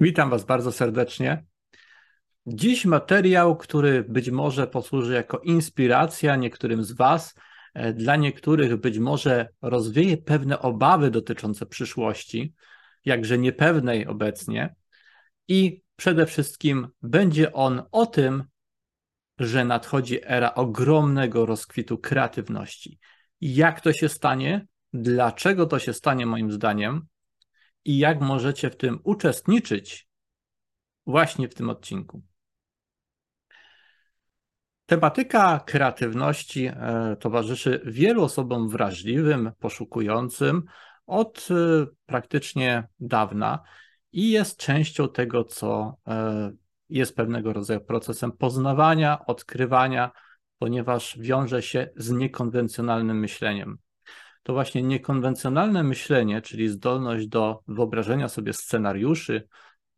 Witam Was bardzo serdecznie. Dziś materiał, który być może posłuży jako inspiracja niektórym z Was, e, dla niektórych być może rozwieje pewne obawy dotyczące przyszłości, jakże niepewnej obecnie, i przede wszystkim będzie on o tym, że nadchodzi era ogromnego rozkwitu kreatywności. Jak to się stanie? Dlaczego to się stanie, moim zdaniem? I jak możecie w tym uczestniczyć właśnie w tym odcinku. Tematyka kreatywności e, towarzyszy wielu osobom wrażliwym, poszukującym od e, praktycznie dawna i jest częścią tego, co e, jest pewnego rodzaju procesem poznawania, odkrywania, ponieważ wiąże się z niekonwencjonalnym myśleniem to właśnie niekonwencjonalne myślenie, czyli zdolność do wyobrażenia sobie scenariuszy,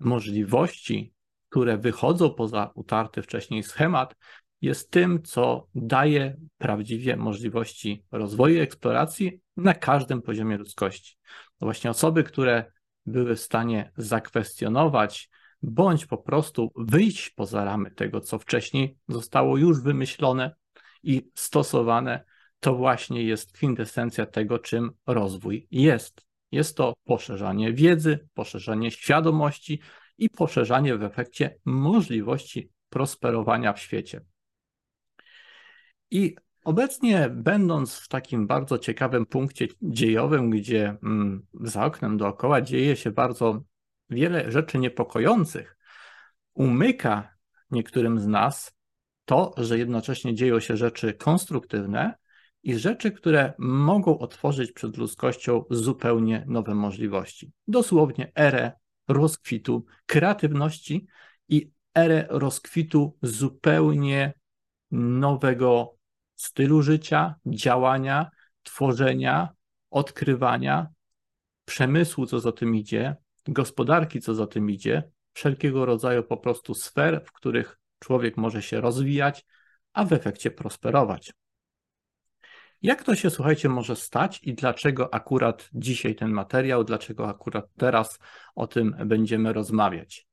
możliwości, które wychodzą poza utarty wcześniej schemat, jest tym, co daje prawdziwie możliwości rozwoju i eksploracji na każdym poziomie ludzkości. To właśnie osoby, które były w stanie zakwestionować bądź po prostu wyjść poza ramy tego, co wcześniej zostało już wymyślone i stosowane, to właśnie jest kwintesencja tego, czym rozwój jest. Jest to poszerzanie wiedzy, poszerzanie świadomości i poszerzanie w efekcie możliwości prosperowania w świecie. I obecnie, będąc w takim bardzo ciekawym punkcie dziejowym, gdzie mm, za oknem dookoła dzieje się bardzo wiele rzeczy niepokojących, umyka niektórym z nas to, że jednocześnie dzieją się rzeczy konstruktywne, i rzeczy, które mogą otworzyć przed ludzkością zupełnie nowe możliwości. Dosłownie erę rozkwitu kreatywności i erę rozkwitu zupełnie nowego stylu życia, działania, tworzenia, odkrywania, przemysłu, co za tym idzie, gospodarki, co za tym idzie, wszelkiego rodzaju po prostu sfer, w których człowiek może się rozwijać, a w efekcie prosperować. Jak to się, słuchajcie, może stać i dlaczego akurat dzisiaj ten materiał, dlaczego akurat teraz o tym będziemy rozmawiać?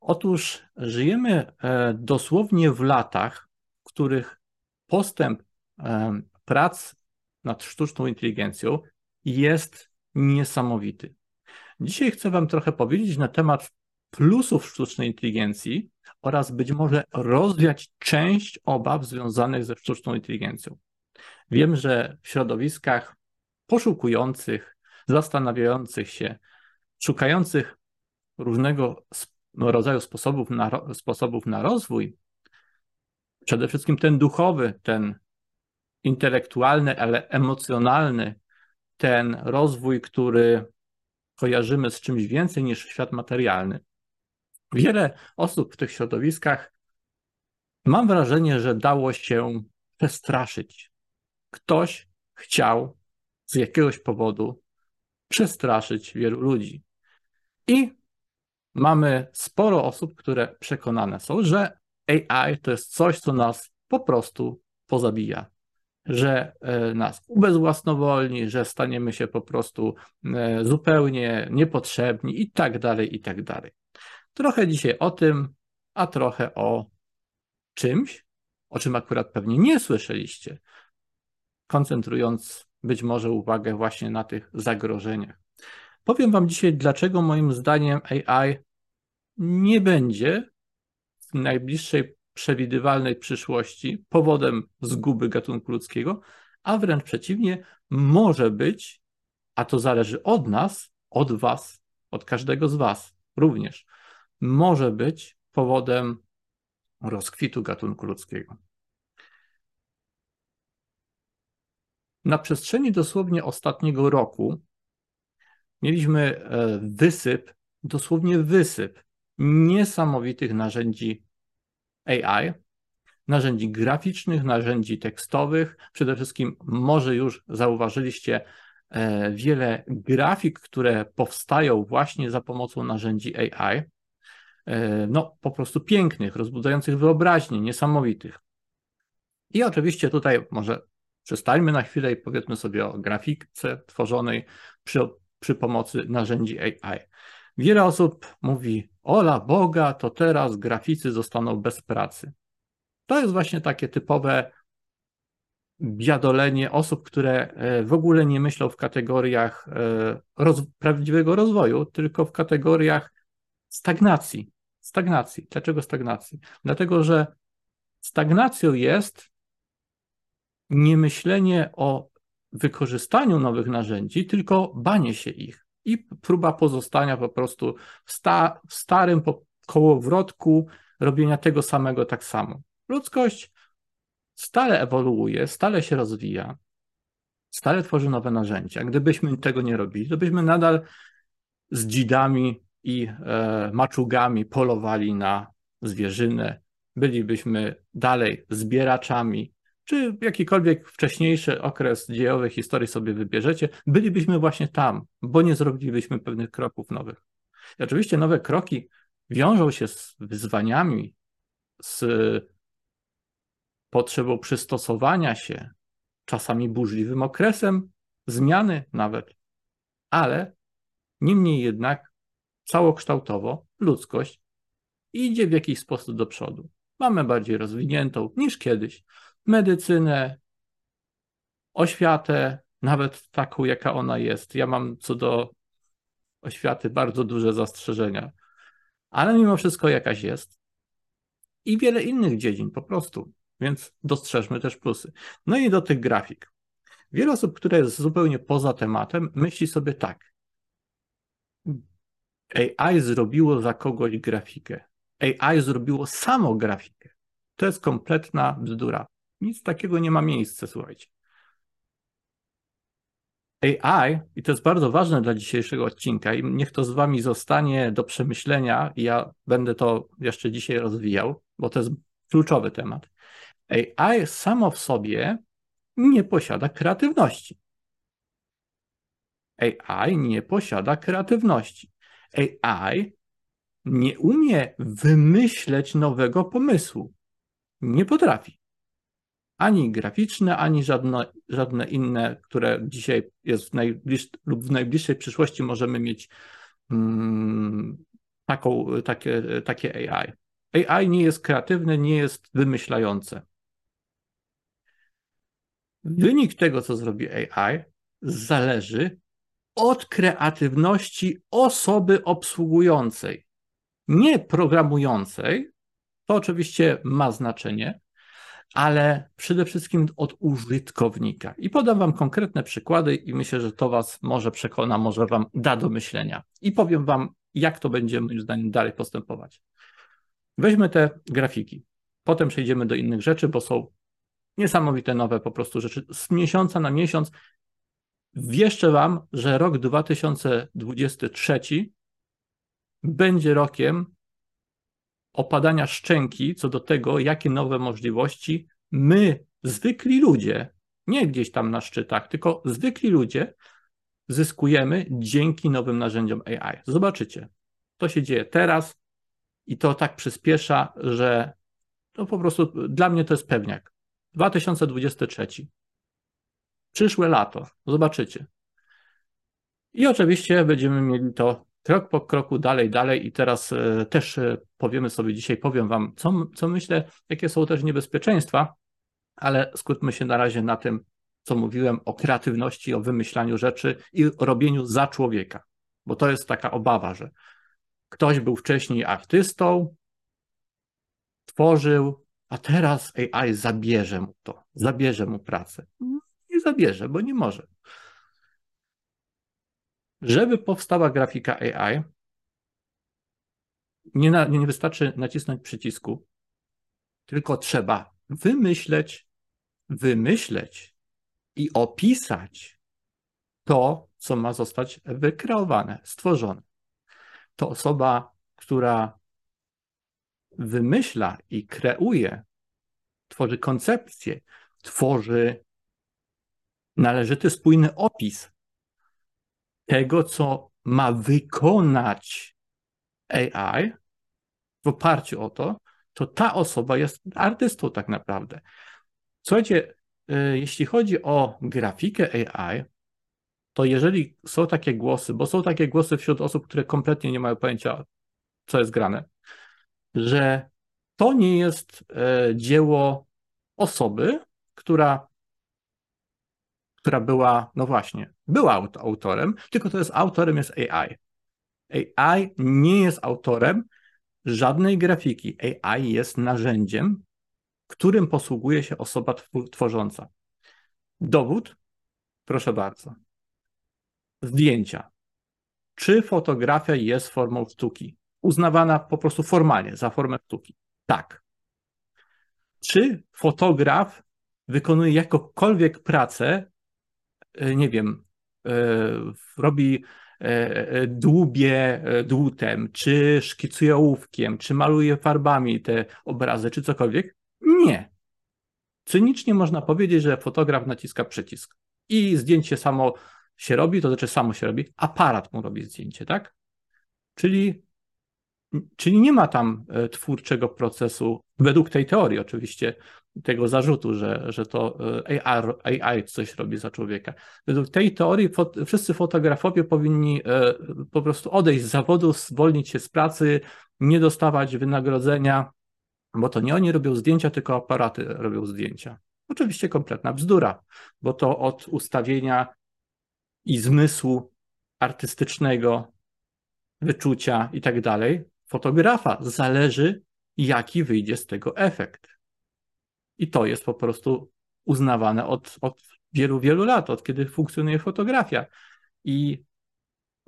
Otóż żyjemy e, dosłownie w latach, w których postęp e, prac nad sztuczną inteligencją jest niesamowity. Dzisiaj chcę Wam trochę powiedzieć na temat plusów sztucznej inteligencji oraz być może rozwiać część obaw związanych ze sztuczną inteligencją. Wiem, że w środowiskach poszukujących, zastanawiających się, szukających różnego rodzaju sposobów na, sposobów na rozwój, przede wszystkim ten duchowy, ten intelektualny, ale emocjonalny, ten rozwój, który kojarzymy z czymś więcej niż świat materialny. Wiele osób w tych środowiskach, mam wrażenie, że dało się przestraszyć ktoś chciał z jakiegoś powodu przestraszyć wielu ludzi. I mamy sporo osób, które przekonane są, że AI to jest coś, co nas po prostu pozabija, że e, nas ubezwłasnowolni, że staniemy się po prostu e, zupełnie niepotrzebni i tak dalej, i tak dalej. Trochę dzisiaj o tym, a trochę o czymś, o czym akurat pewnie nie słyszeliście, koncentrując być może uwagę właśnie na tych zagrożeniach. Powiem Wam dzisiaj, dlaczego moim zdaniem AI nie będzie w najbliższej przewidywalnej przyszłości powodem zguby gatunku ludzkiego, a wręcz przeciwnie, może być, a to zależy od nas, od Was, od każdego z Was również, może być powodem rozkwitu gatunku ludzkiego. Na przestrzeni dosłownie ostatniego roku mieliśmy e, wysyp, dosłownie wysyp niesamowitych narzędzi AI, narzędzi graficznych, narzędzi tekstowych. Przede wszystkim może już zauważyliście e, wiele grafik, które powstają właśnie za pomocą narzędzi AI. E, no, po prostu pięknych, rozbudzających wyobraźnię, niesamowitych. I oczywiście tutaj może Przestańmy na chwilę i powiedzmy sobie o grafice tworzonej przy, przy pomocy narzędzi AI. Wiele osób mówi, ola Boga, to teraz graficy zostaną bez pracy. To jest właśnie takie typowe biadolenie osób, które e, w ogóle nie myślą w kategoriach e, roz, prawdziwego rozwoju, tylko w kategoriach stagnacji. Stagnacji. Dlaczego stagnacji? Dlatego, że stagnacją jest niemyślenie o wykorzystaniu nowych narzędzi, tylko banie się ich i próba pozostania po prostu w, sta w starym kołowrotku robienia tego samego tak samo. Ludzkość stale ewoluuje, stale się rozwija, stale tworzy nowe narzędzia. Gdybyśmy tego nie robili, to byśmy nadal z dzidami i e, maczugami polowali na zwierzynę, bylibyśmy dalej zbieraczami, czy jakikolwiek wcześniejszy okres dziejowy historii sobie wybierzecie, bylibyśmy właśnie tam, bo nie zrobilibyśmy pewnych kroków nowych. I oczywiście nowe kroki wiążą się z wyzwaniami, z potrzebą przystosowania się, czasami burzliwym okresem zmiany nawet, ale niemniej jednak całokształtowo ludzkość idzie w jakiś sposób do przodu. Mamy bardziej rozwiniętą niż kiedyś medycynę, oświatę, nawet taką, jaka ona jest. Ja mam co do oświaty bardzo duże zastrzeżenia, ale mimo wszystko jakaś jest. I wiele innych dziedzin po prostu, więc dostrzeżmy też plusy. No i do tych grafik. Wiele osób, które jest zupełnie poza tematem, myśli sobie tak. AI zrobiło za kogoś grafikę. AI zrobiło samo grafikę. To jest kompletna bzdura. Nic takiego nie ma miejsca, słuchajcie. AI, i to jest bardzo ważne dla dzisiejszego odcinka, i niech to z Wami zostanie do przemyślenia, ja będę to jeszcze dzisiaj rozwijał, bo to jest kluczowy temat. AI samo w sobie nie posiada kreatywności. AI nie posiada kreatywności. AI nie umie wymyśleć nowego pomysłu. Nie potrafi ani graficzne, ani żadne, żadne inne, które dzisiaj jest w najbliż, lub w najbliższej przyszłości możemy mieć mm, taką, takie, takie AI. AI nie jest kreatywne, nie jest wymyślające. Wynik tego, co zrobi AI, zależy od kreatywności osoby obsługującej, nie programującej. To oczywiście ma znaczenie, ale przede wszystkim od użytkownika. I podam Wam konkretne przykłady, i myślę, że to Was może przekona, może Wam da do myślenia. I powiem Wam, jak to będzie moim zdaniem dalej postępować. Weźmy te grafiki. Potem przejdziemy do innych rzeczy, bo są niesamowite nowe po prostu rzeczy. Z miesiąca na miesiąc wieszczę Wam, że rok 2023 będzie rokiem opadania szczęki co do tego, jakie nowe możliwości my, zwykli ludzie, nie gdzieś tam na szczytach, tylko zwykli ludzie, zyskujemy dzięki nowym narzędziom AI. Zobaczycie, to się dzieje teraz i to tak przyspiesza, że to po prostu dla mnie to jest pewniak. 2023. Przyszłe lato, zobaczycie. I oczywiście będziemy mieli to krok po kroku dalej, dalej i teraz e, też e, powiemy sobie dzisiaj, powiem Wam, co, co myślę, jakie są też niebezpieczeństwa, ale skupmy się na razie na tym, co mówiłem o kreatywności, o wymyślaniu rzeczy i robieniu za człowieka, bo to jest taka obawa, że ktoś był wcześniej artystą, tworzył, a teraz AI zabierze mu to, zabierze mu pracę. Nie zabierze, bo nie może. Żeby powstała grafika AI, nie, na, nie wystarczy nacisnąć przycisku, tylko trzeba wymyśleć, wymyśleć i opisać to, co ma zostać wykreowane, stworzone. To osoba, która wymyśla i kreuje, tworzy koncepcję, tworzy należyty, spójny opis tego, co ma wykonać AI w oparciu o to, to ta osoba jest artystą tak naprawdę. Słuchajcie, y, jeśli chodzi o grafikę AI, to jeżeli są takie głosy, bo są takie głosy wśród osób, które kompletnie nie mają pojęcia, co jest grane, że to nie jest e, dzieło osoby, która, która była, no właśnie, była autorem, tylko to jest autorem jest AI. AI nie jest autorem żadnej grafiki. AI jest narzędziem, którym posługuje się osoba tworząca. Dowód? Proszę bardzo. Zdjęcia. Czy fotografia jest formą sztuki? Uznawana po prostu formalnie za formę sztuki. Tak. Czy fotograf wykonuje jakąkolwiek pracę, nie wiem, e, robi e, dłubie dłutem, czy szkicuje ołówkiem, czy maluje farbami te obrazy, czy cokolwiek? Nie. Cynicznie można powiedzieć, że fotograf naciska przycisk i zdjęcie samo się robi, to znaczy samo się robi, aparat mu robi zdjęcie, tak? Czyli Czyli nie ma tam e, twórczego procesu, według tej teorii oczywiście, tego zarzutu, że, że to e, AI, AI coś robi za człowieka. Według tej teorii fot, wszyscy fotografowie powinni e, po prostu odejść z zawodu, zwolnić się z pracy, nie dostawać wynagrodzenia, bo to nie oni robią zdjęcia, tylko aparaty robią zdjęcia. Oczywiście kompletna bzdura, bo to od ustawienia i zmysłu artystycznego, wyczucia i tak dalej, fotografa zależy, jaki wyjdzie z tego efekt. I to jest po prostu uznawane od, od wielu, wielu lat, od kiedy funkcjonuje fotografia. I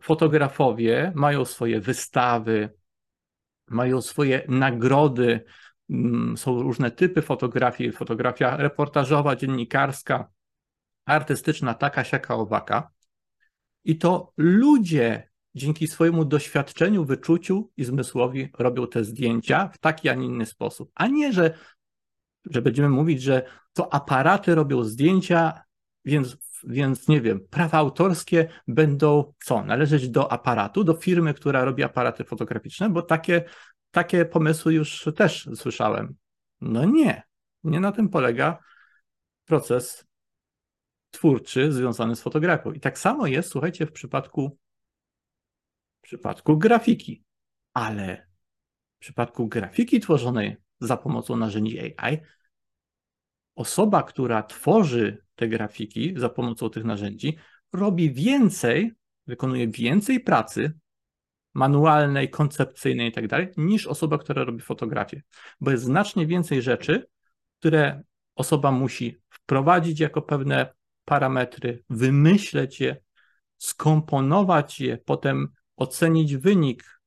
fotografowie mają swoje wystawy, mają swoje nagrody, mm, są różne typy fotografii, fotografia reportażowa, dziennikarska, artystyczna, taka, siaka, owaka. I to ludzie dzięki swojemu doświadczeniu, wyczuciu i zmysłowi robią te zdjęcia w taki, a nie inny sposób. A nie, że, że będziemy mówić, że to aparaty robią zdjęcia, więc, więc nie wiem, prawa autorskie będą co? Należeć do aparatu, do firmy, która robi aparaty fotograficzne, bo takie, takie pomysły już też słyszałem. No nie, nie na tym polega proces twórczy związany z fotografią. I tak samo jest, słuchajcie, w przypadku w przypadku grafiki. Ale w przypadku grafiki tworzonej za pomocą narzędzi AI, osoba, która tworzy te grafiki za pomocą tych narzędzi, robi więcej, wykonuje więcej pracy manualnej, koncepcyjnej i tak dalej, niż osoba, która robi fotografię. Bo jest znacznie więcej rzeczy, które osoba musi wprowadzić jako pewne parametry, wymyśleć je, skomponować je, potem ocenić wynik,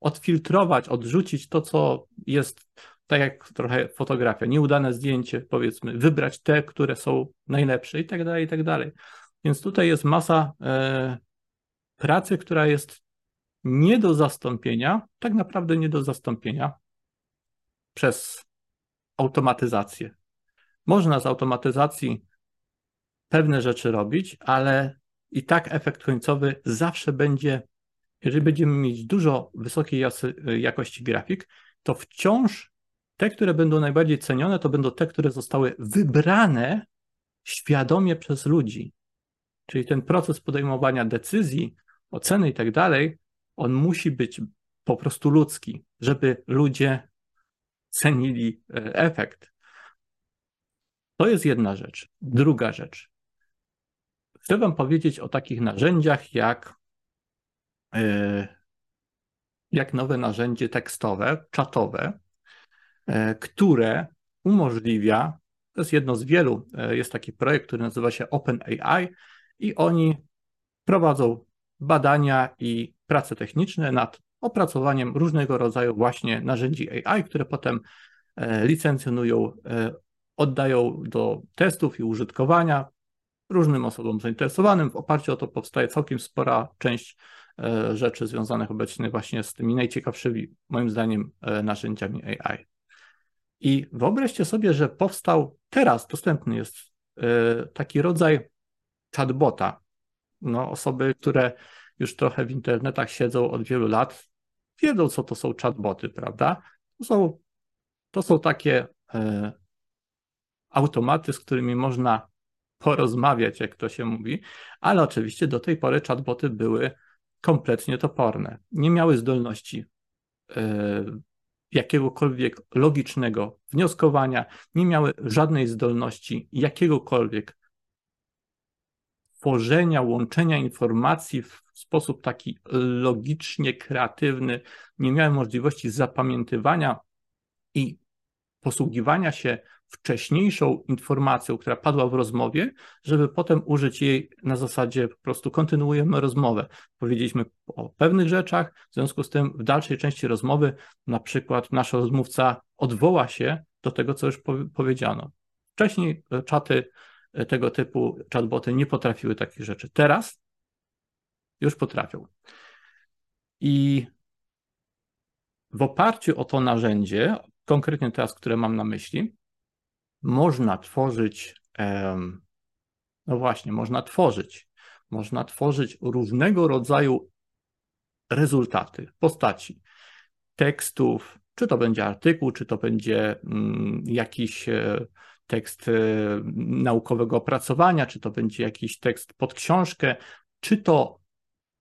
odfiltrować, odrzucić to, co jest tak jak trochę fotografia, nieudane zdjęcie, powiedzmy, wybrać te, które są najlepsze i tak dalej, i tak dalej. Więc tutaj jest masa e, pracy, która jest nie do zastąpienia, tak naprawdę nie do zastąpienia przez automatyzację. Można z automatyzacji pewne rzeczy robić, ale i tak efekt końcowy zawsze będzie jeżeli będziemy mieć dużo wysokiej jakości grafik, to wciąż te, które będą najbardziej cenione, to będą te, które zostały wybrane świadomie przez ludzi. Czyli ten proces podejmowania decyzji, oceny i tak dalej, on musi być po prostu ludzki, żeby ludzie cenili e, efekt. To jest jedna rzecz. Druga rzecz. Chcę Wam powiedzieć o takich narzędziach jak E, jak nowe narzędzie tekstowe, czatowe, które umożliwia, to jest jedno z wielu, e, jest taki projekt, który nazywa się OpenAI i oni prowadzą badania i prace techniczne nad opracowaniem różnego rodzaju właśnie narzędzi AI, które potem licencjonują, oddają do testów i użytkowania różnym osobom zainteresowanym. W oparciu o to powstaje całkiem spora część E, rzeczy związanych obecnie właśnie z tymi najciekawszymi, moim zdaniem, e, narzędziami AI. I wyobraźcie sobie, że powstał, teraz dostępny jest e, taki rodzaj chatbota. No, osoby, które już trochę w internetach siedzą od wielu lat, wiedzą, co to są chatboty, prawda? To są, to są takie automaty, z którymi można porozmawiać, jak to się mówi, ale oczywiście do tej pory chatboty były kompletnie toporne. Nie miały zdolności e, jakiegokolwiek logicznego wnioskowania, nie miały żadnej zdolności jakiegokolwiek tworzenia, łączenia informacji w sposób taki logicznie kreatywny, nie miały możliwości zapamiętywania i posługiwania się wcześniejszą informacją, która padła w rozmowie, żeby potem użyć jej na zasadzie po prostu kontynuujemy rozmowę. Powiedzieliśmy o pewnych rzeczach, w związku z tym w dalszej części rozmowy na przykład nasz rozmówca odwoła się do tego, co już powiedziano. Wcześniej e, czaty e, tego typu, chatboty nie potrafiły takich rzeczy. Teraz już potrafią. I w oparciu o to narzędzie, konkretnie teraz, które mam na myśli, można tworzyć, no właśnie, można tworzyć, można tworzyć różnego rodzaju rezultaty postaci tekstów, czy to będzie artykuł, czy to będzie mm, jakiś e, tekst e, naukowego opracowania, czy to będzie jakiś tekst pod książkę, czy to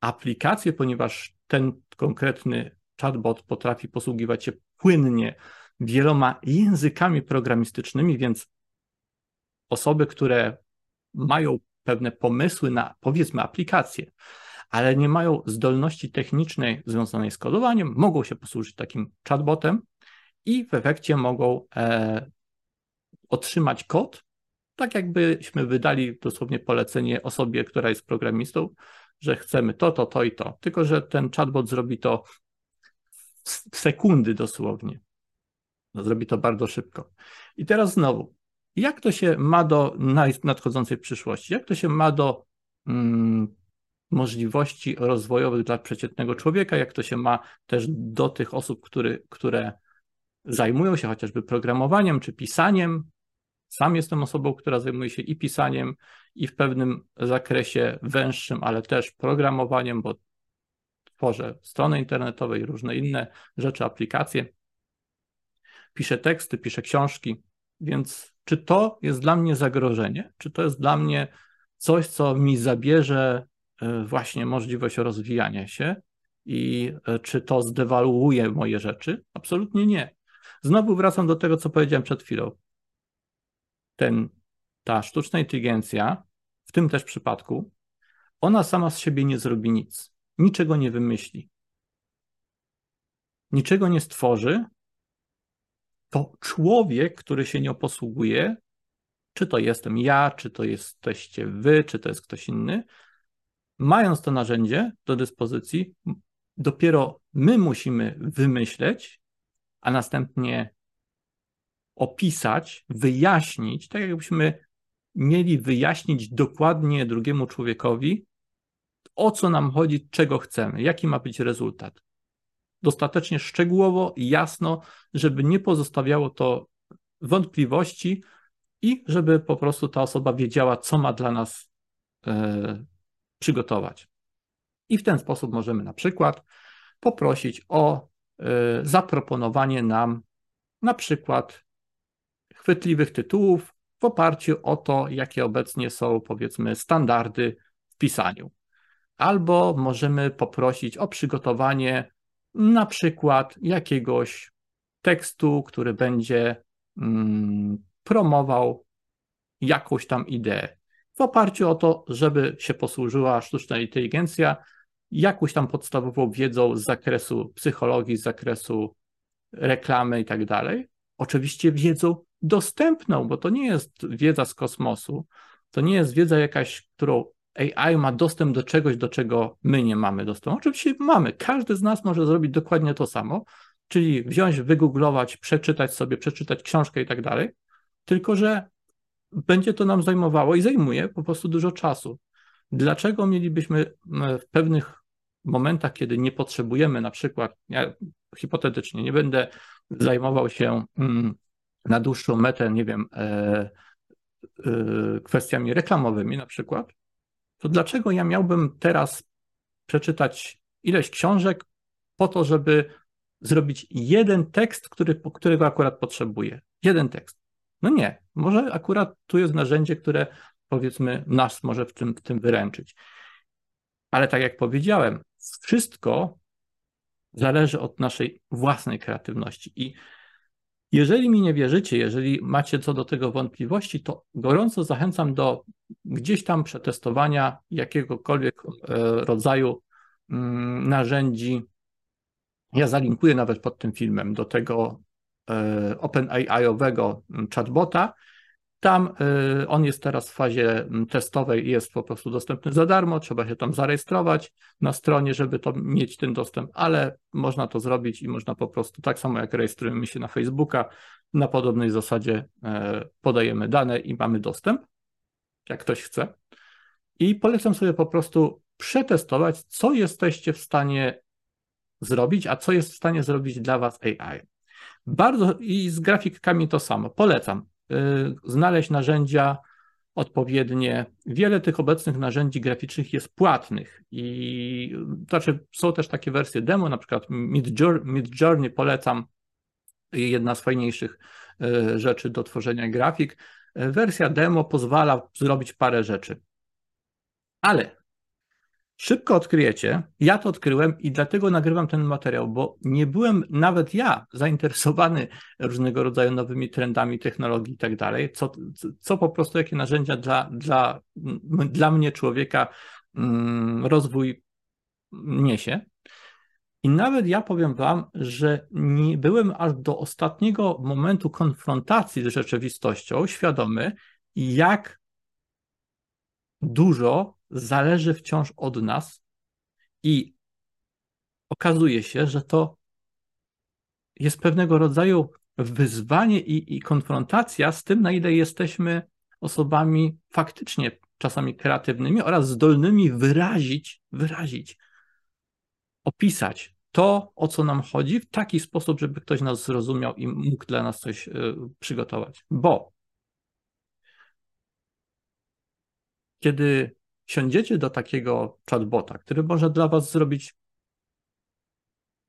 aplikację, ponieważ ten konkretny chatbot potrafi posługiwać się płynnie wieloma językami programistycznymi, więc osoby, które mają pewne pomysły na powiedzmy aplikacje, ale nie mają zdolności technicznej związanej z kodowaniem, mogą się posłużyć takim chatbotem i w efekcie mogą e, otrzymać kod, tak jakbyśmy wydali dosłownie polecenie osobie, która jest programistą, że chcemy to, to, to i to. Tylko, że ten chatbot zrobi to w sekundy dosłownie. No, zrobi to bardzo szybko. I teraz znowu, jak to się ma do nadchodzącej przyszłości? Jak to się ma do mm, możliwości rozwojowych dla przeciętnego człowieka? Jak to się ma też do tych osób, który, które zajmują się chociażby programowaniem czy pisaniem? Sam jestem osobą, która zajmuje się i pisaniem, i w pewnym zakresie węższym, ale też programowaniem, bo tworzę strony internetowe i różne inne rzeczy, aplikacje piszę teksty, piszę książki, więc czy to jest dla mnie zagrożenie? Czy to jest dla mnie coś, co mi zabierze e, właśnie możliwość rozwijania się i e, czy to zdewaluuje moje rzeczy? Absolutnie nie. Znowu wracam do tego, co powiedziałem przed chwilą. Ten, ta sztuczna inteligencja, w tym też przypadku, ona sama z siebie nie zrobi nic, niczego nie wymyśli, niczego nie stworzy, to człowiek, który się nią posługuje, czy to jestem ja, czy to jesteście wy, czy to jest ktoś inny, mając to narzędzie do dyspozycji, dopiero my musimy wymyśleć, a następnie opisać, wyjaśnić, tak jakbyśmy mieli wyjaśnić dokładnie drugiemu człowiekowi, o co nam chodzi, czego chcemy, jaki ma być rezultat dostatecznie szczegółowo i jasno, żeby nie pozostawiało to wątpliwości i żeby po prostu ta osoba wiedziała, co ma dla nas e, przygotować. I w ten sposób możemy na przykład poprosić o e, zaproponowanie nam na przykład chwytliwych tytułów w oparciu o to, jakie obecnie są, powiedzmy, standardy w pisaniu. Albo możemy poprosić o przygotowanie na przykład jakiegoś tekstu, który będzie mm, promował jakąś tam ideę. W oparciu o to, żeby się posłużyła sztuczna inteligencja jakąś tam podstawową wiedzą z zakresu psychologii, z zakresu reklamy i tak dalej. Oczywiście wiedzą dostępną, bo to nie jest wiedza z kosmosu, to nie jest wiedza jakaś, którą AI ma dostęp do czegoś, do czego my nie mamy dostępu. Oczywiście mamy. Każdy z nas może zrobić dokładnie to samo, czyli wziąć, wygooglować, przeczytać sobie, przeczytać książkę i tak dalej, tylko że będzie to nam zajmowało i zajmuje po prostu dużo czasu. Dlaczego mielibyśmy w pewnych momentach, kiedy nie potrzebujemy, na przykład, ja hipotetycznie nie będę zajmował się mm, na dłuższą metę, nie wiem, e, e, kwestiami reklamowymi na przykład, to dlaczego ja miałbym teraz przeczytać ileś książek po to, żeby zrobić jeden tekst, który, którego akurat potrzebuję? Jeden tekst. No nie, może akurat tu jest narzędzie, które powiedzmy nas może w tym, w tym wyręczyć. Ale tak jak powiedziałem, wszystko zależy od naszej własnej kreatywności. I jeżeli mi nie wierzycie, jeżeli macie co do tego wątpliwości, to gorąco zachęcam do gdzieś tam przetestowania jakiegokolwiek e, rodzaju mm, narzędzi. Ja zalinkuję nawet pod tym filmem do tego e, OpenAI-owego chatbota, tam y, on jest teraz w fazie mm, testowej i jest po prostu dostępny za darmo. Trzeba się tam zarejestrować na stronie, żeby to mieć ten dostęp, ale można to zrobić i można po prostu tak samo jak rejestrujemy się na Facebooka, na podobnej zasadzie e, podajemy dane i mamy dostęp, jak ktoś chce. I polecam sobie po prostu przetestować, co jesteście w stanie zrobić, a co jest w stanie zrobić dla Was AI. Bardzo i z grafikami to samo. Polecam. Y, znaleźć narzędzia odpowiednie. Wiele tych obecnych narzędzi graficznych jest płatnych i to znaczy są też takie wersje demo, na przykład Midjourney polecam, jedna z fajniejszych y, rzeczy do tworzenia grafik. Wersja demo pozwala zrobić parę rzeczy. Ale szybko odkryjecie, ja to odkryłem i dlatego nagrywam ten materiał, bo nie byłem nawet ja zainteresowany różnego rodzaju nowymi trendami technologii i tak dalej, co, co po prostu jakie narzędzia dla, dla, dla mnie człowieka mm, rozwój niesie. I nawet ja powiem Wam, że nie byłem aż do ostatniego momentu konfrontacji z rzeczywistością świadomy, jak dużo zależy wciąż od nas i okazuje się, że to jest pewnego rodzaju wyzwanie i, i konfrontacja z tym, na ile jesteśmy osobami faktycznie czasami kreatywnymi oraz zdolnymi wyrazić, wyrazić, opisać to, o co nam chodzi, w taki sposób, żeby ktoś nas zrozumiał i mógł dla nas coś y, przygotować. Bo kiedy siądziecie do takiego chatbota, który może dla was zrobić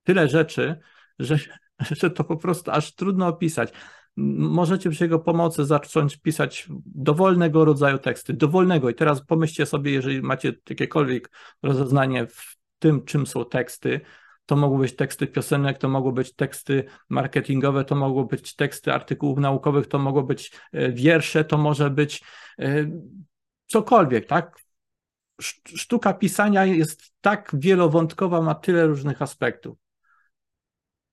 tyle rzeczy, że, że to po prostu aż trudno opisać. Możecie przy jego pomocy zacząć pisać dowolnego rodzaju teksty, dowolnego. I teraz pomyślcie sobie, jeżeli macie jakiekolwiek rozeznanie w tym, czym są teksty, to mogą być teksty piosenek, to mogą być teksty marketingowe, to mogą być teksty artykułów naukowych, to mogą być e, wiersze, to może być e, cokolwiek, tak? Sztuka pisania jest tak wielowątkowa, ma tyle różnych aspektów.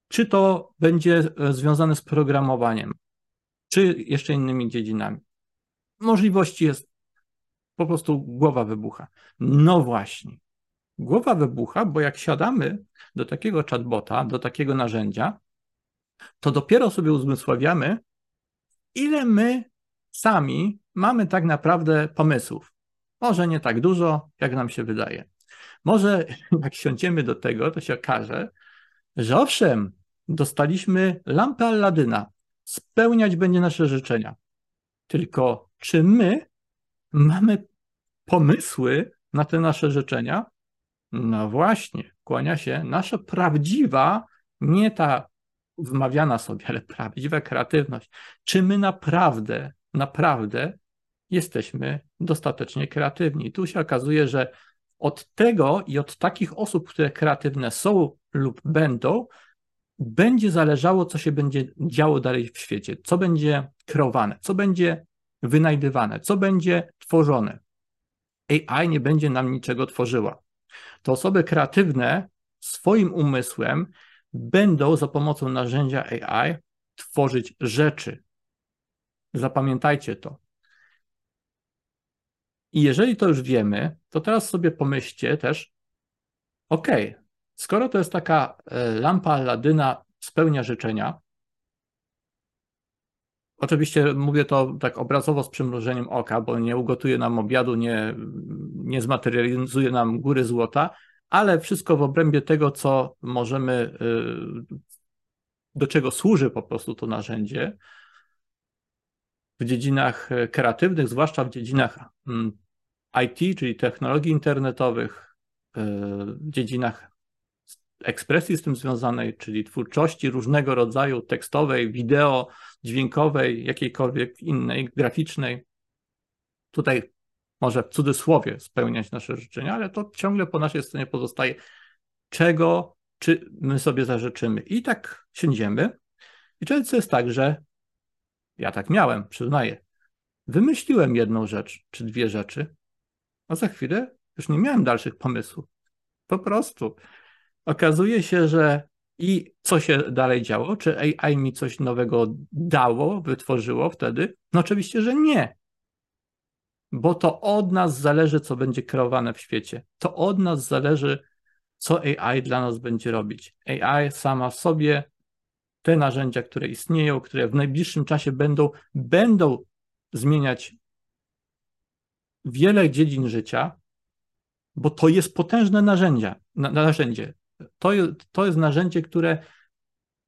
Czy to będzie e, związane z programowaniem, czy jeszcze innymi dziedzinami. Możliwości jest po prostu głowa wybucha. No właśnie. Głowa wybucha, bo jak siadamy do takiego chatbota, do takiego narzędzia, to dopiero sobie uzmysławiamy, ile my sami mamy tak naprawdę pomysłów. Może nie tak dużo, jak nam się wydaje. Może jak siądziemy do tego, to się okaże, że owszem, dostaliśmy lampę Alladyna, spełniać będzie nasze życzenia. Tylko czy my mamy pomysły na te nasze życzenia? No właśnie, kłania się nasza prawdziwa, nie ta wmawiana sobie, ale prawdziwa kreatywność. Czy my naprawdę, naprawdę jesteśmy dostatecznie kreatywni. Tu się okazuje, że od tego i od takich osób, które kreatywne są lub będą, będzie zależało, co się będzie działo dalej w świecie, co będzie kreowane, co będzie wynajdywane, co będzie tworzone. AI nie będzie nam niczego tworzyła. To osoby kreatywne swoim umysłem będą za pomocą narzędzia AI tworzyć rzeczy. Zapamiętajcie to. I jeżeli to już wiemy, to teraz sobie pomyślcie też, ok, skoro to jest taka e, lampa Aladyna spełnia życzenia, Oczywiście mówię to tak obrazowo z przymrużeniem oka, bo nie ugotuje nam obiadu, nie, nie zmaterializuje nam góry złota, ale wszystko w obrębie tego, co możemy, e, do czego służy po prostu to narzędzie, w dziedzinach e, kreatywnych, zwłaszcza w dziedzinach IT, czyli technologii internetowych, e, w dziedzinach ekspresji z tym związanej, czyli twórczości różnego rodzaju tekstowej, wideo, dźwiękowej, jakiejkolwiek innej, graficznej. Tutaj może w cudzysłowie spełniać nasze życzenia, ale to ciągle po naszej stronie pozostaje, czego czy my sobie zażyczymy. I tak siędziemy. I często jest tak, że ja tak miałem, przyznaję. Wymyśliłem jedną rzecz, czy dwie rzeczy, a za chwilę już nie miałem dalszych pomysłów. Po prostu. Okazuje się, że i co się dalej działo? Czy AI mi coś nowego dało, wytworzyło wtedy? No oczywiście, że nie. Bo to od nas zależy, co będzie kreowane w świecie. To od nas zależy, co AI dla nas będzie robić. AI sama w sobie, te narzędzia, które istnieją, które w najbliższym czasie będą, będą zmieniać wiele dziedzin życia, bo to jest potężne narzędzia, na, narzędzie. To, to jest narzędzie, które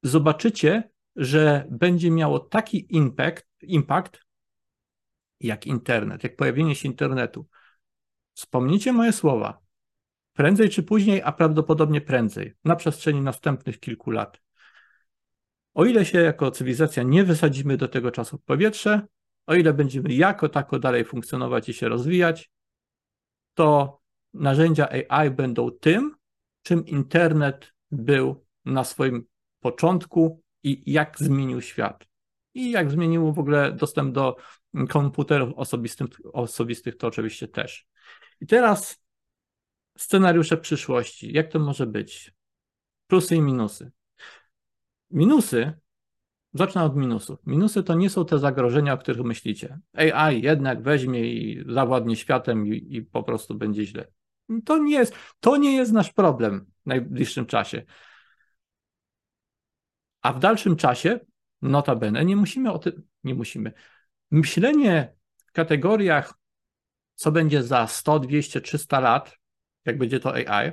zobaczycie, że będzie miało taki impact, impact jak internet, jak pojawienie się internetu. Wspomnijcie moje słowa. Prędzej czy później, a prawdopodobnie prędzej, na przestrzeni następnych kilku lat. O ile się jako cywilizacja nie wysadzimy do tego czasu w powietrze, o ile będziemy jako tako dalej funkcjonować i się rozwijać, to narzędzia AI będą tym, czym internet był na swoim początku i jak zmienił świat. I jak zmienił w ogóle dostęp do komputerów osobistych, to oczywiście też. I teraz scenariusze przyszłości. Jak to może być? Plusy i minusy. Minusy, zacznę od minusów. Minusy to nie są te zagrożenia, o których myślicie. AI jednak weźmie i zawładnie światem i, i po prostu będzie źle. To nie jest, to nie jest nasz problem w najbliższym czasie. A w dalszym czasie, notabene, nie musimy o tym, nie musimy. Myślenie w kategoriach, co będzie za 100, 200, 300 lat, jak będzie to AI,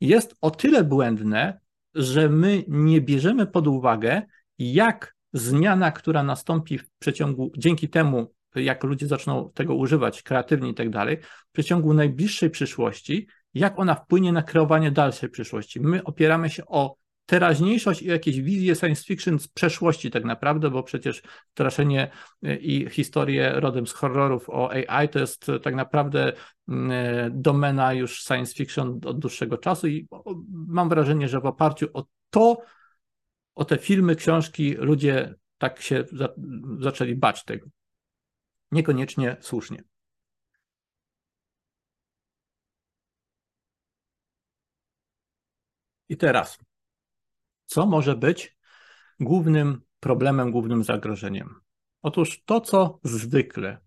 jest o tyle błędne, że my nie bierzemy pod uwagę, jak zmiana, która nastąpi w przeciągu, dzięki temu, jak ludzie zaczną tego używać kreatywnie i tak dalej, w przeciągu najbliższej przyszłości, jak ona wpłynie na kreowanie dalszej przyszłości. My opieramy się o teraźniejszość i jakieś wizje science fiction z przeszłości tak naprawdę, bo przecież straszenie e, i historie rodem z horrorów o AI to jest tak naprawdę mm, e, domena już science fiction od dłuższego czasu i mam wrażenie, że w oparciu o to, o te filmy, książki ludzie tak się za, zaczęli bać tego. Niekoniecznie słusznie. I teraz co może być głównym problemem, głównym zagrożeniem? Otóż to, co zwykle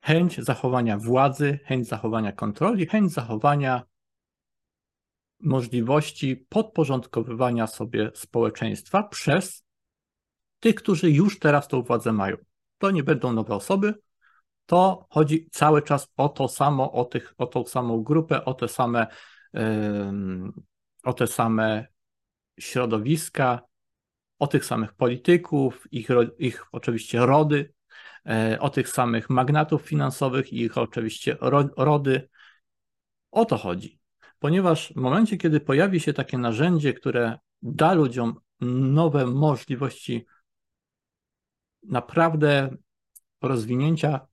chęć zachowania władzy, chęć zachowania kontroli, chęć zachowania możliwości podporządkowywania sobie społeczeństwa przez tych, którzy już teraz tą władzę mają. To nie będą nowe osoby, to chodzi cały czas o to samo, o, tych, o tą samą grupę, o te same, o te same środowiska, o tych samych polityków, ich, ich oczywiście rody, e, o tych samych magnatów finansowych i ich oczywiście rody. O to chodzi. Ponieważ w momencie, kiedy pojawi się takie narzędzie, które da ludziom nowe możliwości naprawdę rozwinięcia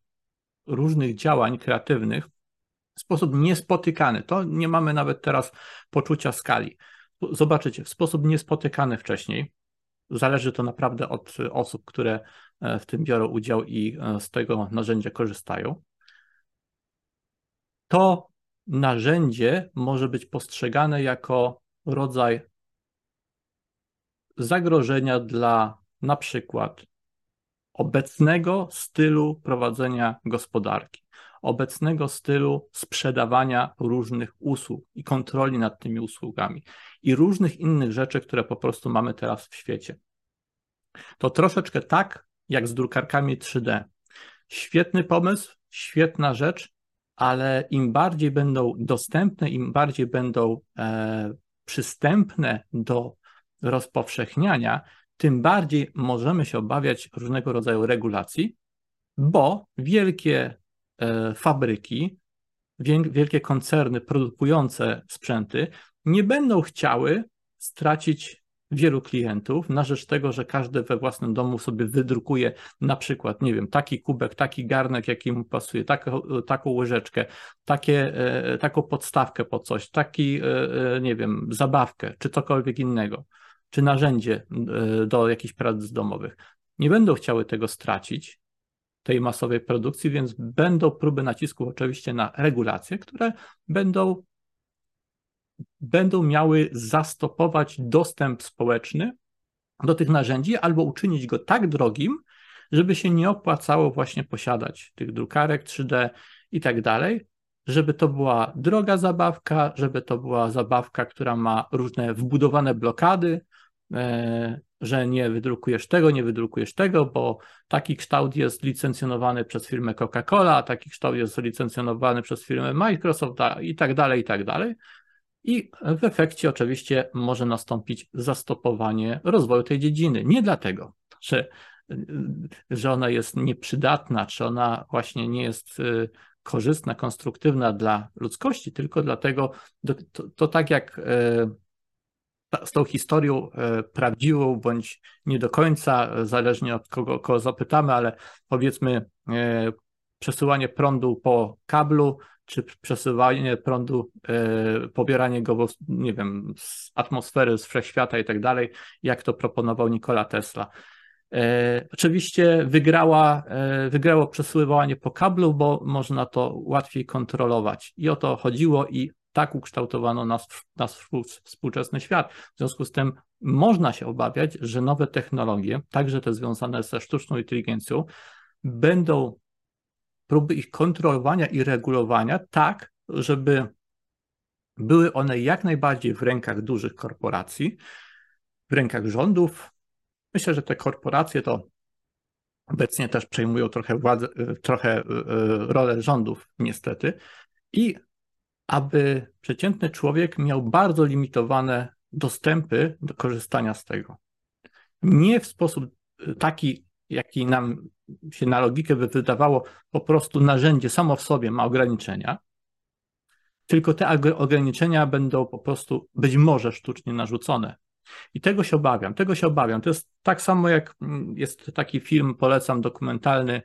różnych działań kreatywnych w sposób niespotykany, to nie mamy nawet teraz poczucia skali zobaczycie, w sposób niespotykany wcześniej. Zależy to naprawdę od osób, które e, w tym biorą udział i e, z tego narzędzia korzystają. To narzędzie może być postrzegane jako rodzaj zagrożenia dla na przykład obecnego stylu prowadzenia gospodarki obecnego stylu sprzedawania różnych usług i kontroli nad tymi usługami i różnych innych rzeczy, które po prostu mamy teraz w świecie. To troszeczkę tak jak z drukarkami 3D. Świetny pomysł, świetna rzecz, ale im bardziej będą dostępne, im bardziej będą e, przystępne do rozpowszechniania, tym bardziej możemy się obawiać różnego rodzaju regulacji, bo wielkie E, fabryki, wielkie koncerny produkujące sprzęty nie będą chciały stracić wielu klientów na rzecz tego, że każdy we własnym domu sobie wydrukuje na przykład, nie wiem, taki kubek, taki garnek, jaki mu pasuje, taką, taką łyżeczkę, takie, e, taką podstawkę po coś, taki, e, nie wiem, zabawkę, czy cokolwiek innego, czy narzędzie do jakichś prac domowych. Nie będą chciały tego stracić, tej masowej produkcji, więc będą próby nacisków oczywiście na regulacje, które będą będą miały zastopować dostęp społeczny do tych narzędzi albo uczynić go tak drogim, żeby się nie opłacało właśnie posiadać tych drukarek 3D i tak dalej, żeby to była droga zabawka, żeby to była zabawka, która ma różne wbudowane blokady, e, że nie wydrukujesz tego, nie wydrukujesz tego, bo taki kształt jest licencjonowany przez firmę Coca-Cola, taki kształt jest licencjonowany przez firmę Microsoft i tak dalej, i tak dalej. I w efekcie oczywiście może nastąpić zastopowanie rozwoju tej dziedziny. Nie dlatego, że, że ona jest nieprzydatna, czy ona właśnie nie jest y, korzystna, konstruktywna dla ludzkości, tylko dlatego, to, to tak jak y, z tą historią y, prawdziwą, bądź nie do końca, zależnie od kogo, kogo zapytamy, ale powiedzmy przesyłanie prądu po kablu czy przesyłanie prądu, e, pobieranie go, nie wiem, z atmosfery, z wszechświata i tak dalej, jak to proponował Nikola Tesla. E, oczywiście wygrała, e, wygrało przesyływanie po kablu, bo można to łatwiej kontrolować. I o to chodziło i tak ukształtowano nas, nasz współczesny świat. W związku z tym można się obawiać, że nowe technologie, także te związane ze sztuczną inteligencją, będą próby ich kontrolowania i regulowania tak, żeby były one jak najbardziej w rękach dużych korporacji, w rękach rządów. Myślę, że te korporacje to obecnie też przejmują trochę władzę, trochę e, rolę rządów, niestety, i aby przeciętny człowiek miał bardzo limitowane dostępy do korzystania z tego. Nie w sposób taki, jaki nam się na logikę by wydawało po prostu narzędzie samo w sobie ma ograniczenia, tylko te ograniczenia będą po prostu być może sztucznie narzucone. I tego się obawiam, tego się obawiam. To jest tak samo jak mm, jest taki film, polecam, dokumentalny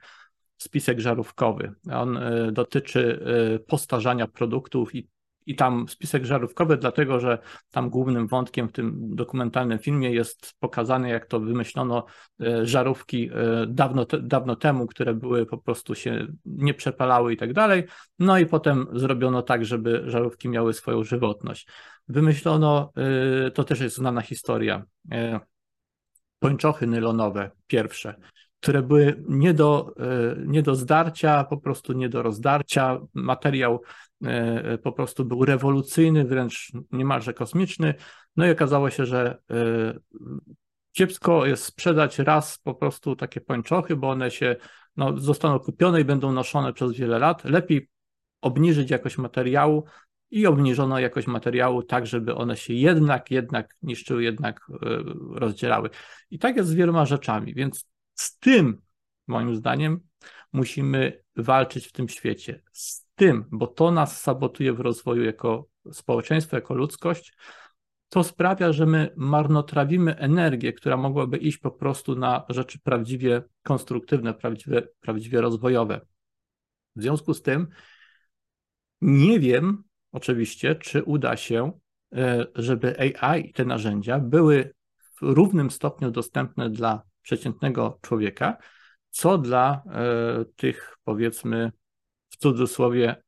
Spisek Żarówkowy. On y, dotyczy y, postarzania produktów i i tam spisek żarówkowy, dlatego że tam głównym wątkiem w tym dokumentalnym filmie jest pokazane, jak to wymyślono e, żarówki e, dawno, dawno temu, które były po prostu się nie przepalały i tak dalej. No i potem zrobiono tak, żeby żarówki miały swoją żywotność. Wymyślono, e, to też jest znana historia, pończochy nylonowe pierwsze które były nie do, nie do zdarcia, po prostu nie do rozdarcia. Materiał po prostu był rewolucyjny, wręcz niemalże kosmiczny. No i okazało się, że e, kiepsko jest sprzedać raz po prostu takie pończochy, bo one się no, zostaną kupione i będą noszone przez wiele lat. Lepiej obniżyć jakość materiału i obniżono jakość materiału tak, żeby one się jednak, jednak niszczyły, jednak e, rozdzielały. I tak jest z wieloma rzeczami, więc z tym, moim zdaniem, musimy walczyć w tym świecie. Z tym, bo to nas sabotuje w rozwoju jako społeczeństwo, jako ludzkość, to sprawia, że my marnotrawimy energię, która mogłaby iść po prostu na rzeczy prawdziwie konstruktywne, prawdziwie, prawdziwie rozwojowe. W związku z tym nie wiem oczywiście, czy uda się, e, żeby AI i te narzędzia były w równym stopniu dostępne dla przeciętnego człowieka, co dla e, tych powiedzmy w cudzysłowie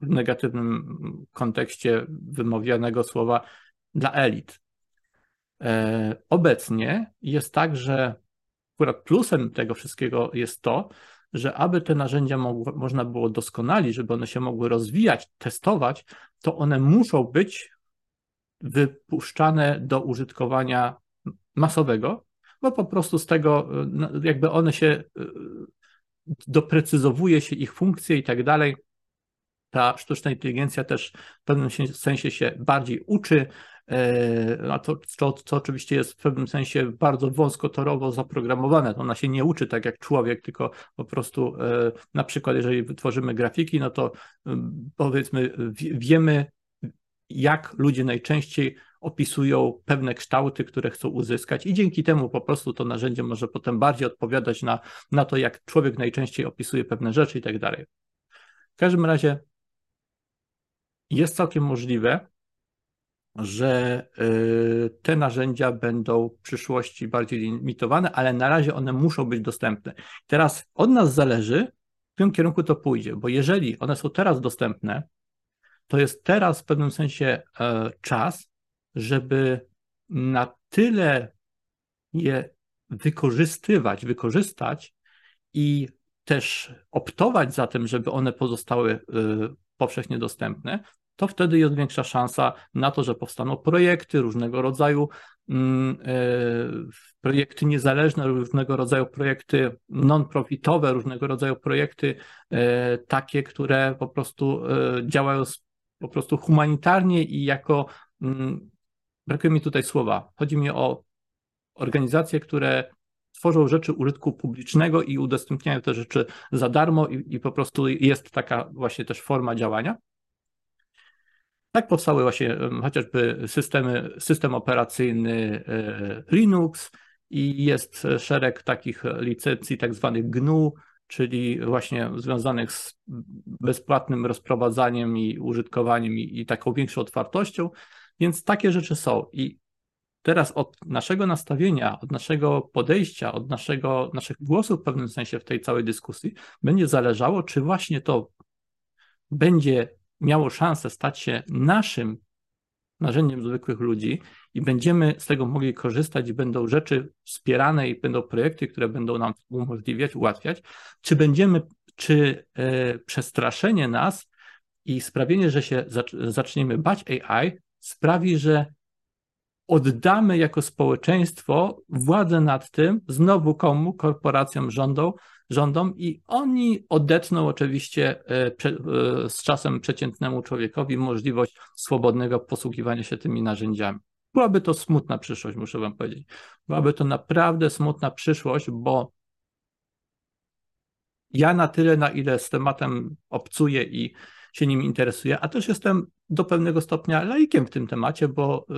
w negatywnym kontekście wymawianego słowa dla elit. E, obecnie jest tak, że akurat plusem tego wszystkiego jest to, że aby te narzędzia mogło, można było doskonalić, żeby one się mogły rozwijać, testować, to one muszą być wypuszczane do użytkowania masowego, bo po prostu z tego no, jakby one się e, doprecyzowuje się ich funkcje i tak dalej. Ta sztuczna inteligencja też w pewnym sensie się bardziej uczy, e, a to, to, to oczywiście jest w pewnym sensie bardzo wąskotorowo zaprogramowane. Ona się nie uczy tak jak człowiek, tylko po prostu e, na przykład jeżeli wytworzymy grafiki, no to powiedzmy wiemy jak ludzie najczęściej opisują pewne kształty, które chcą uzyskać, i dzięki temu po prostu to narzędzie może potem bardziej odpowiadać na, na to, jak człowiek najczęściej opisuje pewne rzeczy i tak dalej. W każdym razie jest całkiem możliwe, że y, te narzędzia będą w przyszłości bardziej limitowane, ale na razie one muszą być dostępne. Teraz od nas zależy, w którym kierunku to pójdzie, bo jeżeli one są teraz dostępne, to jest teraz w pewnym sensie e, czas, żeby na tyle je wykorzystywać, wykorzystać i też optować za tym, żeby one pozostały y, powszechnie dostępne, to wtedy jest większa szansa na to, że powstaną projekty różnego rodzaju, mm, e, projekty niezależne, różnego rodzaju projekty non-profitowe, różnego rodzaju projekty e, takie, które po prostu działają po prostu humanitarnie i jako, mm, brakuje mi tutaj słowa, chodzi mi o organizacje, które tworzą rzeczy użytku publicznego i udostępniają te rzeczy za darmo i, i po prostu jest taka właśnie też forma działania. Tak powstały właśnie chociażby systemy, system operacyjny e, Linux i jest szereg takich licencji tak zwanych GNU, czyli właśnie związanych z bezpłatnym rozprowadzaniem i użytkowaniem i, i taką większą otwartością, więc takie rzeczy są. I teraz od naszego nastawienia, od naszego podejścia, od naszego, naszych głosów w pewnym sensie w tej całej dyskusji będzie zależało, czy właśnie to będzie miało szansę stać się naszym narzędziem zwykłych ludzi i będziemy z tego mogli korzystać i będą rzeczy wspierane i będą projekty, które będą nam umożliwiać, ułatwiać, czy będziemy, czy e, przestraszenie nas i sprawienie, że się zaczniemy bać AI sprawi, że oddamy jako społeczeństwo władzę nad tym znowu komu? Korporacjom, rządom, rządom i oni odetną oczywiście e, e, z czasem przeciętnemu człowiekowi możliwość swobodnego posługiwania się tymi narzędziami. Byłaby to smutna przyszłość, muszę wam powiedzieć. Byłaby to naprawdę smutna przyszłość, bo ja na tyle, na ile z tematem obcuję i się nim interesuję, a też jestem do pewnego stopnia laikiem w tym temacie, bo, y,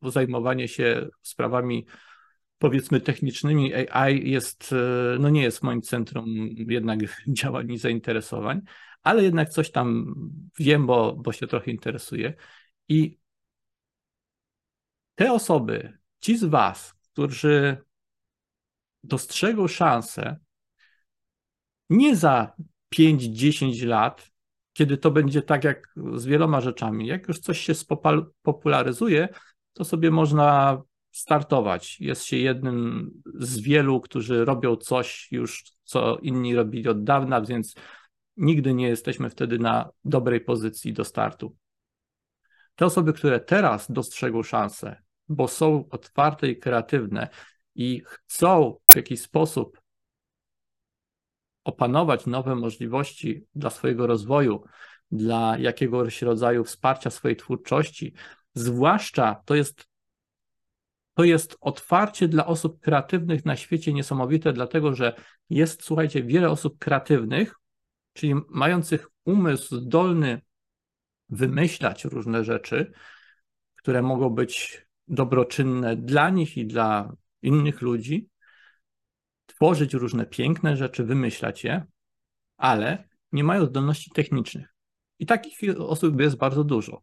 bo zajmowanie się sprawami powiedzmy technicznymi AI jest, y, no nie jest moim centrum jednak działań i zainteresowań, ale jednak coś tam wiem, bo, bo się trochę interesuję. I te osoby, ci z Was, którzy dostrzegą szansę nie za 5-10 lat, kiedy to będzie tak jak z wieloma rzeczami. Jak już coś się popularyzuje, to sobie można startować. Jest się jednym z wielu, którzy robią coś już, co inni robili od dawna, więc nigdy nie jesteśmy wtedy na dobrej pozycji do startu. Te osoby, które teraz dostrzegą szansę, bo są otwarte i kreatywne i chcą w jakiś sposób opanować nowe możliwości dla swojego rozwoju, dla jakiegoś rodzaju wsparcia swojej twórczości, zwłaszcza to jest, to jest otwarcie dla osób kreatywnych na świecie niesamowite, dlatego że jest, słuchajcie, wiele osób kreatywnych, czyli mających umysł zdolny wymyślać różne rzeczy, które mogą być dobroczynne dla nich i dla innych ludzi, tworzyć różne piękne rzeczy, wymyślać je, ale nie mają zdolności technicznych. I takich osób jest bardzo dużo.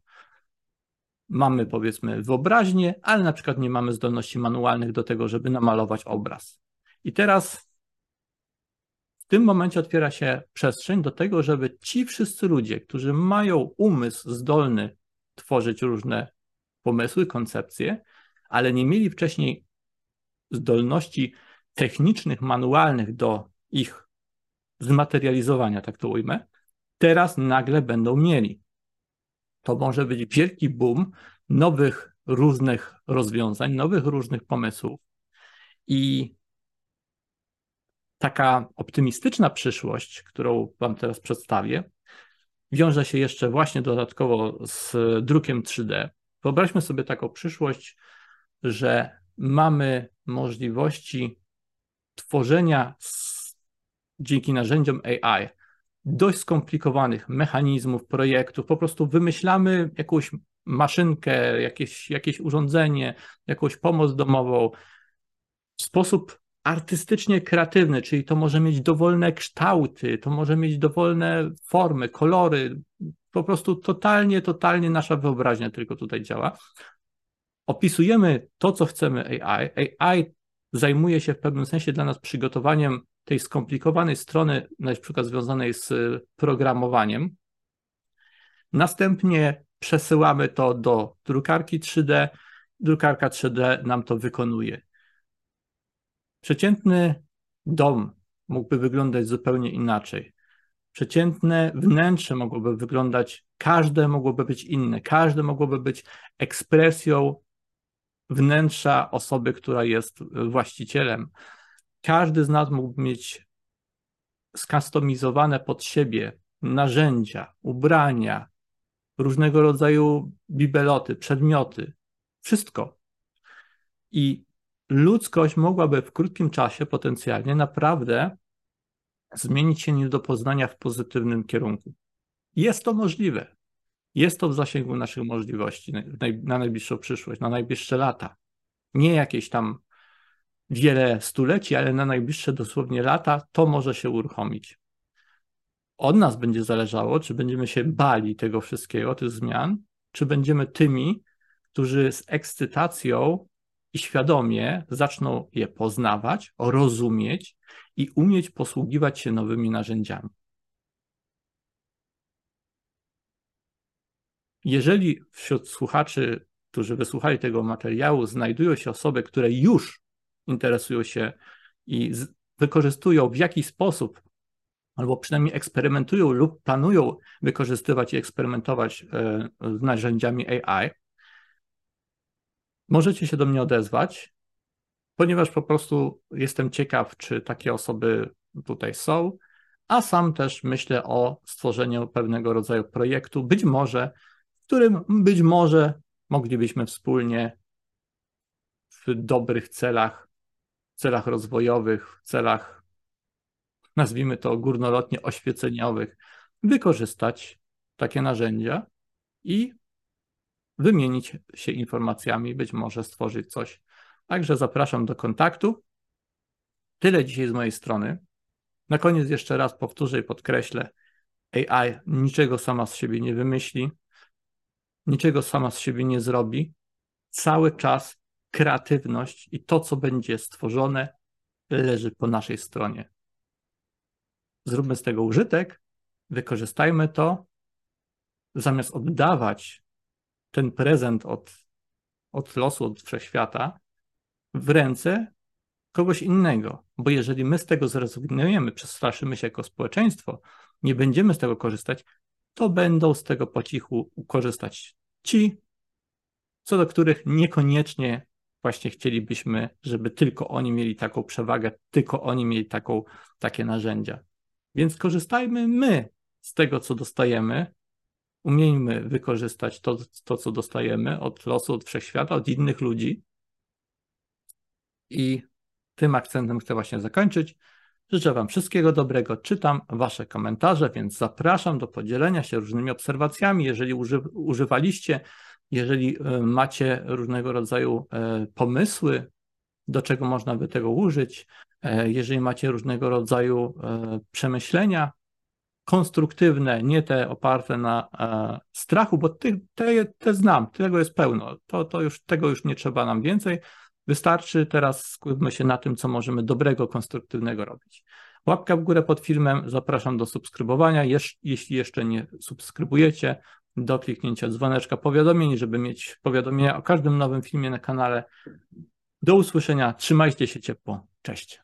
Mamy powiedzmy wyobraźnię, ale na przykład nie mamy zdolności manualnych do tego, żeby namalować obraz. I teraz w tym momencie otwiera się przestrzeń do tego, żeby ci wszyscy ludzie, którzy mają umysł zdolny tworzyć różne pomysły, koncepcje, ale nie mieli wcześniej zdolności technicznych, manualnych do ich zmaterializowania, tak to ujmę, teraz nagle będą mieli. To może być wielki boom nowych różnych rozwiązań, nowych różnych pomysłów. I taka optymistyczna przyszłość, którą Wam teraz przedstawię, wiąże się jeszcze właśnie dodatkowo z drukiem 3D. Wyobraźmy sobie taką przyszłość, że mamy możliwości tworzenia dzięki narzędziom AI dość skomplikowanych mechanizmów, projektów, po prostu wymyślamy jakąś maszynkę, jakieś, jakieś urządzenie, jakąś pomoc domową w sposób artystycznie kreatywny, czyli to może mieć dowolne kształty, to może mieć dowolne formy, kolory, po prostu totalnie, totalnie nasza wyobraźnia tylko tutaj działa. Opisujemy to, co chcemy AI. AI zajmuje się w pewnym sensie dla nas przygotowaniem tej skomplikowanej strony, na przykład związanej z programowaniem. Następnie przesyłamy to do drukarki 3D, drukarka 3D nam to wykonuje. Przeciętny dom mógłby wyglądać zupełnie inaczej. Przeciętne wnętrze mogłoby wyglądać, każde mogłoby być inne, każde mogłoby być ekspresją wnętrza osoby, która jest właścicielem. Każdy z nas mógłby mieć skustomizowane pod siebie narzędzia, ubrania, różnego rodzaju bibeloty, przedmioty, wszystko. I ludzkość mogłaby w krótkim czasie potencjalnie naprawdę zmienić się nie do poznania w pozytywnym kierunku. Jest to możliwe. Jest to w zasięgu naszych możliwości na najbliższą przyszłość, na najbliższe lata. Nie jakieś tam wiele stuleci, ale na najbliższe dosłownie lata to może się uruchomić. Od nas będzie zależało, czy będziemy się bali tego wszystkiego, tych zmian, czy będziemy tymi, którzy z ekscytacją i świadomie zaczną je poznawać, rozumieć i umieć posługiwać się nowymi narzędziami. Jeżeli wśród słuchaczy, którzy wysłuchali tego materiału, znajdują się osoby, które już interesują się i wykorzystują w jakiś sposób, albo przynajmniej eksperymentują lub planują wykorzystywać i eksperymentować e, z narzędziami AI, możecie się do mnie odezwać, ponieważ po prostu jestem ciekaw, czy takie osoby tutaj są, a sam też myślę o stworzeniu pewnego rodzaju projektu, być może, którym być może moglibyśmy wspólnie w dobrych celach, celach rozwojowych, celach, nazwijmy to górnolotnie oświeceniowych, wykorzystać takie narzędzia i wymienić się informacjami, być może stworzyć coś. Także zapraszam do kontaktu. Tyle dzisiaj z mojej strony. Na koniec jeszcze raz powtórzę i podkreślę: AI niczego sama z siebie nie wymyśli, niczego sama z siebie nie zrobi. Cały czas kreatywność i to, co będzie stworzone, leży po naszej stronie. Zróbmy z tego użytek, wykorzystajmy to, zamiast oddawać ten prezent od, od losu, od wszechświata w ręce kogoś innego. Bo jeżeli my z tego zrezygnujemy, przestraszymy się jako społeczeństwo, nie będziemy z tego korzystać, to będą z tego po cichu korzystać ci, co do których niekoniecznie właśnie chcielibyśmy, żeby tylko oni mieli taką przewagę, tylko oni mieli taką, takie narzędzia. Więc korzystajmy my z tego, co dostajemy, Umiejmy wykorzystać to, to, co dostajemy od losu, od wszechświata, od innych ludzi. I tym akcentem chcę właśnie zakończyć. Życzę Wam wszystkiego dobrego. Czytam Wasze komentarze, więc zapraszam do podzielenia się różnymi obserwacjami. Jeżeli uży, używaliście, jeżeli e, macie różnego rodzaju e, pomysły, do czego można by tego użyć, e, jeżeli macie różnego rodzaju przemyślenia, konstruktywne, nie te oparte na strachu, bo te, te znam, tego jest pełno, to, to już, tego już nie trzeba nam więcej. Wystarczy teraz skupmy się na tym, co możemy dobrego, konstruktywnego robić. Łapka w górę pod filmem, zapraszam do subskrybowania. Jeśli jeszcze nie subskrybujecie, do kliknięcia dzwoneczka powiadomień, żeby mieć powiadomienia o każdym nowym filmie na kanale. Do usłyszenia, trzymajcie się ciepło, cześć.